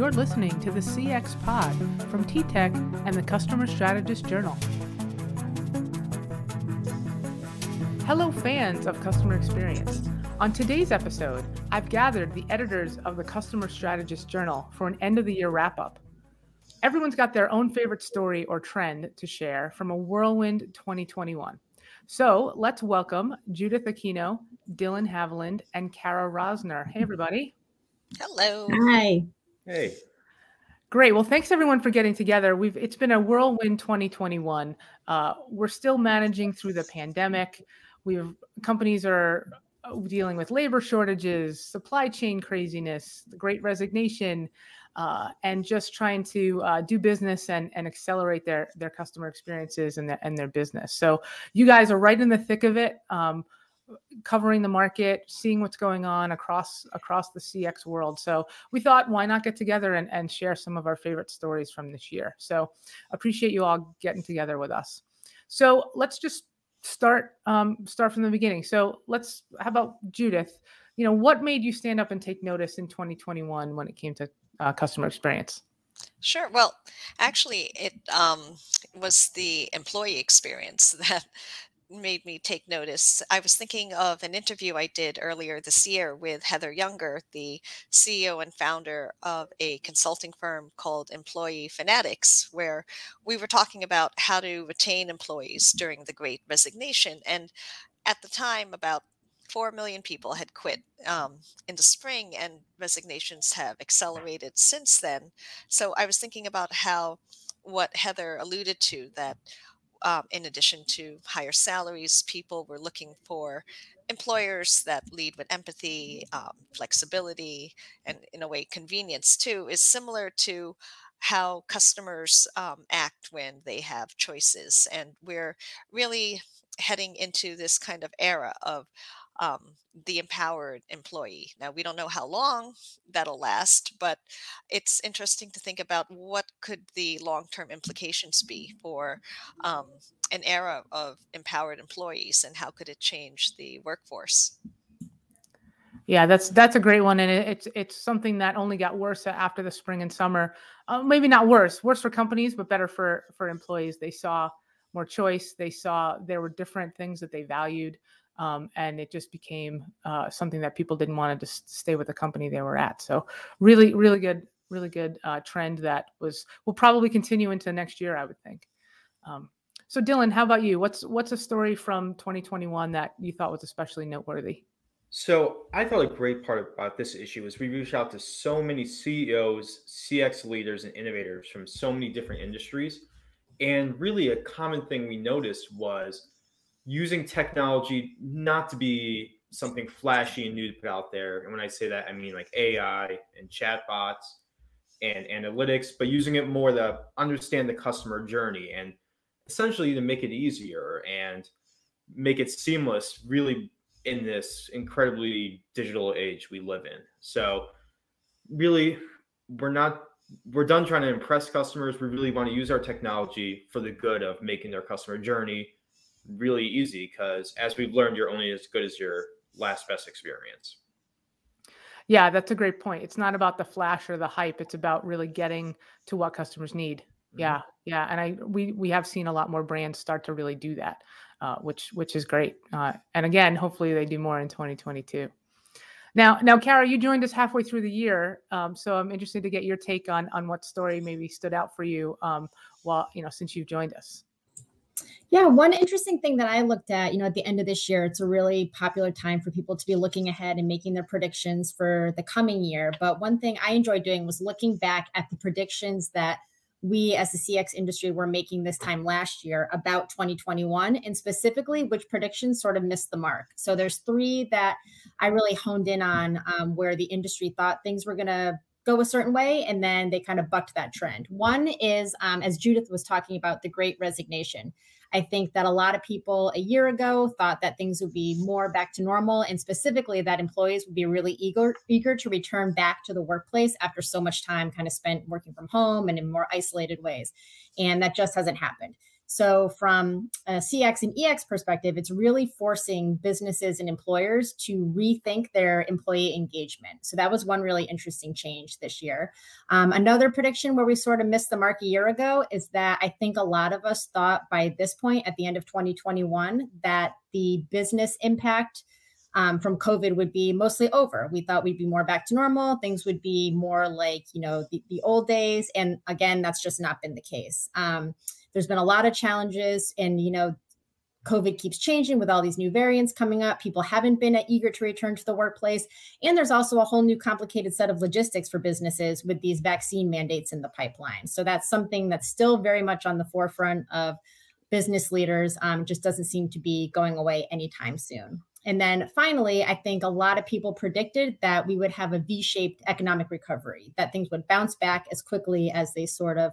You're listening to the CX Pod from TTEC and the Customer Strategist Journal. Hello, fans of customer experience. On today's episode, I've gathered the editors of the Customer Strategist Journal for an end of the year wrap up. Everyone's got their own favorite story or trend to share from a whirlwind 2021. So let's welcome Judith Aquino, Dylan Haviland, and Kara Rosner. Hey, everybody. Hello. Hi. Hey. Great. Well, thanks everyone for getting together. We've it's been a whirlwind 2021. Uh, we're still managing through the pandemic. We've companies are dealing with labor shortages, supply chain craziness, the Great Resignation, uh, and just trying to uh, do business and, and accelerate their their customer experiences and their, and their business. So you guys are right in the thick of it. Um, covering the market, seeing what's going on across across the CX world. So we thought, why not get together and, and share some of our favorite stories from this year? So appreciate you all getting together with us. So let's just start um, start from the beginning. So let's how about Judith? You know, what made you stand up and take notice in 2021 when it came to uh, customer experience? Sure. Well, actually, it um, was the employee experience that made me take notice. I was thinking of an interview I did earlier this year with Heather Younger, the CEO and founder of a consulting firm called Employee Fanatix, where we were talking about how to retain employees during the great resignation. And at the time, about 4 million people had quit um, in the spring, and resignations have accelerated since then. So I was thinking about how what Heather alluded to that um, in addition to higher salaries, people were looking for employers that lead with empathy, um, flexibility, and in a way, convenience too, is similar to how customers um, act when they have choices. And we're really heading into this kind of era of um, the empowered employee. Now we don't know how long that'll last, but it's interesting to think about what could the long-term implications be for um, an era of empowered employees, and how could it change the workforce? Yeah, that's that's a great one, and it, it's it's something that only got worse after the spring and summer. Uh, maybe not worse, worse for companies, but better for for employees. They saw more choice. They saw there were different things that they valued um, and it just became uh, something that people didn't want to just stay with the company they were at. So really, really good, really good uh, trend that was will probably continue into next year, I would think. Um, so Dylan, how about you? What's what's a story from 2021 that you thought was especially noteworthy? So I thought a great part about this issue was we reached out to so many CEOs, CX leaders, and innovators from so many different industries. And really, a common thing we noticed was using technology not to be something flashy and new to put out there. And when I say that, I mean like AI and chatbots and analytics, but using it more to understand the customer journey and essentially to make it easier and make it seamless, really in this incredibly digital age we live in. So really we're not we're done trying to impress customers. We really want to use our technology for the good of making their customer journey really easy because as we've learned, you're only as good as your last best experience. Yeah, that's a great point. It's not about the flash or the hype. It's about really getting to what customers need. Mm-hmm. Yeah, yeah, and I we we have seen a lot more brands start to really do that, uh, which which is great. Uh, and again, hopefully they do more in 2022. Now, now, Kara, you joined us halfway through the year, um, so I'm interested to get your take on on what story maybe stood out for you um, while you know since you've joined us. Yeah, one interesting thing that I looked at, you know, at the end of this year, it's a really popular time for people to be looking ahead and making their predictions for the coming year. But one thing I enjoyed doing was looking back at the predictions that we as the CX industry were making this time last year about 2021 and specifically which predictions sort of missed the mark. So there's three that I really honed in on um, where the industry thought things were going to go a certain way and then they kind of bucked that trend. One is, um, as Judith was talking about, the great resignation. I think that a lot of people a year ago thought that things would be more back to normal, and specifically that employees would be really eager eager to return back to the workplace after so much time kind of spent working from home and in more isolated ways. And that just hasn't happened. So, from a CX and EX perspective, it's really forcing businesses and employers to rethink their employee engagement. So, that was one really interesting change this year. Um, another prediction where we sort of missed the mark a year ago is that I think a lot of us thought by this point at the end of 2021 that the business impact um, from COVID would be mostly over. We thought we'd be more back to normal. Things would be more like, you know, the, the old days. And again, that's just not been the case. Um, there's been a lot of challenges and you know covid keeps changing with all these new variants coming up people haven't been eager to return to the workplace and there's also a whole new complicated set of logistics for businesses with these vaccine mandates in the pipeline so that's something that's still very much on the forefront of business leaders um, just doesn't seem to be going away anytime soon and then finally, I think a lot of people predicted that we would have a V shaped economic recovery, that things would bounce back as quickly as they sort of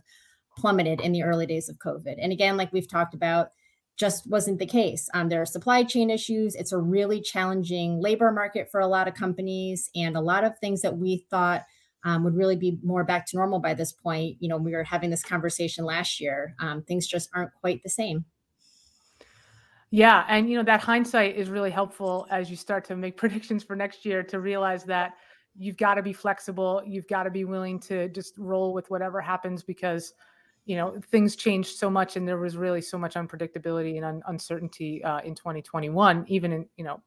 plummeted in the early days of COVID. And again, like we've talked about, just wasn't the case. Um, there are supply chain issues. It's a really challenging labor market for a lot of companies, and a lot of things that we thought um, would really be more back to normal by this point. You know, we were having this conversation last year. Um, things just aren't quite the same. Yeah, and you know that hindsight is really helpful as you start to make predictions for next year to realize that you've got to be flexible. You've got to be willing to just roll with whatever happens because you know things changed so much and there was really so much unpredictability and un- uncertainty uh, in 2021 even in you know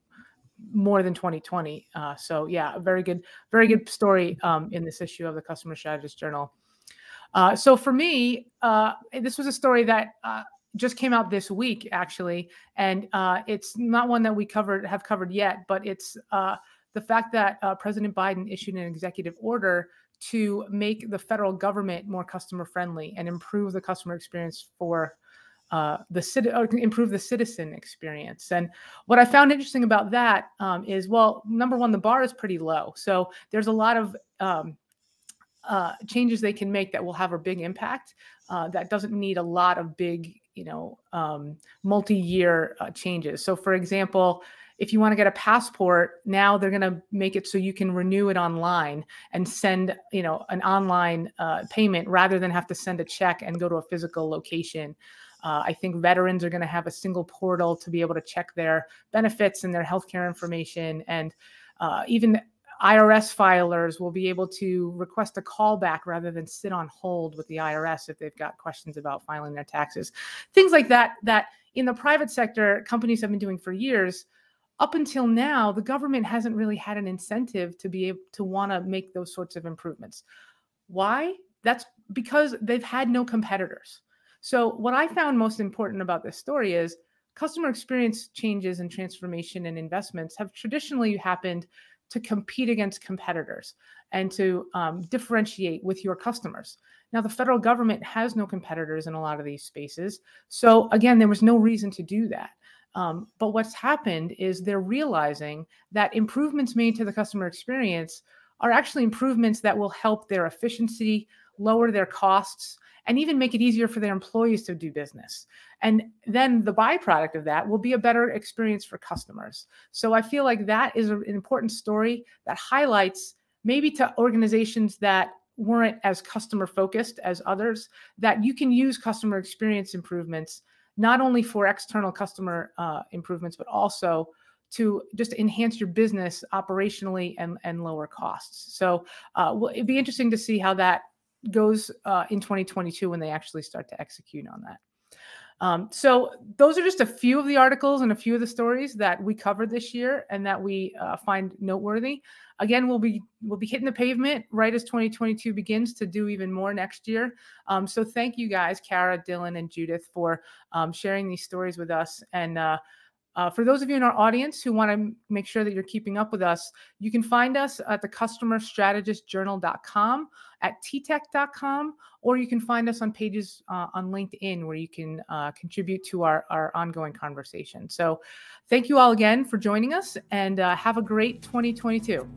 more than 2020 uh, so yeah very good very good story um, in this issue of the customer strategist journal uh, so for me uh, this was a story that uh, just came out this week actually and uh, it's not one that we covered have covered yet but it's the fact that president biden issued an executive order to make the federal government more customer friendly and improve the customer experience for uh, the city, improve the citizen experience. And what I found interesting about that um, is, well, number one, the bar is pretty low, so there's a lot of um, uh, changes they can make that will have a big impact. Uh, that doesn't need a lot of big, you know, um, multi-year uh, changes. So, for example, if you want to get a passport now they're going to make it so you can renew it online and send you know an online uh, payment rather than have to send a check and go to a physical location uh, i think veterans are going to have a single portal to be able to check their benefits and their healthcare information and uh, even IRS filers will be able to request a callback rather than sit on hold with the IRS if they've got questions about filing their taxes. Things like that, that in the private sector, companies have been doing for years up until now, the government hasn't really had an incentive to be able to want to make those sorts of improvements. Why? That's because they've had no competitors. So, what I found most important about this story is customer experience changes and transformation and investments have traditionally happened to compete against competitors and to um, differentiate with your customers. Now, the federal government has no competitors in a lot of these spaces. So, again, there was no reason to do that. Um, but what's happened is they're realizing that improvements made to the customer experience are actually improvements that will help their efficiency, lower their costs, and even make it easier for their employees to do business. And then the byproduct of that will be a better experience for customers. So I feel like that is an important story that highlights maybe to organizations that weren't as customer focused as others that you can use customer experience improvements not only for external customer uh, improvements, but also to just enhance your business operationally and, and lower costs. So uh, it'd be interesting to see how that goes uh, in 2022 when they actually start to execute on that. Um, so those are just a few of the articles and a few of the stories that we covered this year and that we uh, find noteworthy. Again, we'll be we'll be hitting the pavement right as 2022 begins to do even more next year. Um, so thank you guys, Kara, Dylan, and Judith, for um, sharing these stories with us. And uh, uh, for those of you in our audience who want to make sure that you're keeping up with us, you can find us at the customerstrategistjournal.com, at ttec.com, or you can find us on pages uh, on LinkedIn where you can uh, contribute to our, our ongoing conversation. So thank you all again for joining us and uh, have a great 2022.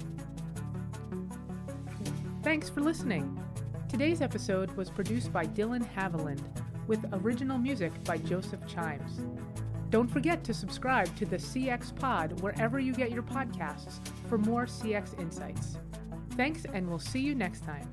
Thanks for listening. Today's episode was produced by Dylan Haviland with original music by Joseph Chimes. Don't forget to subscribe to the CX Pod wherever you get your podcasts for more CX insights. Thanks, and we'll see you next time.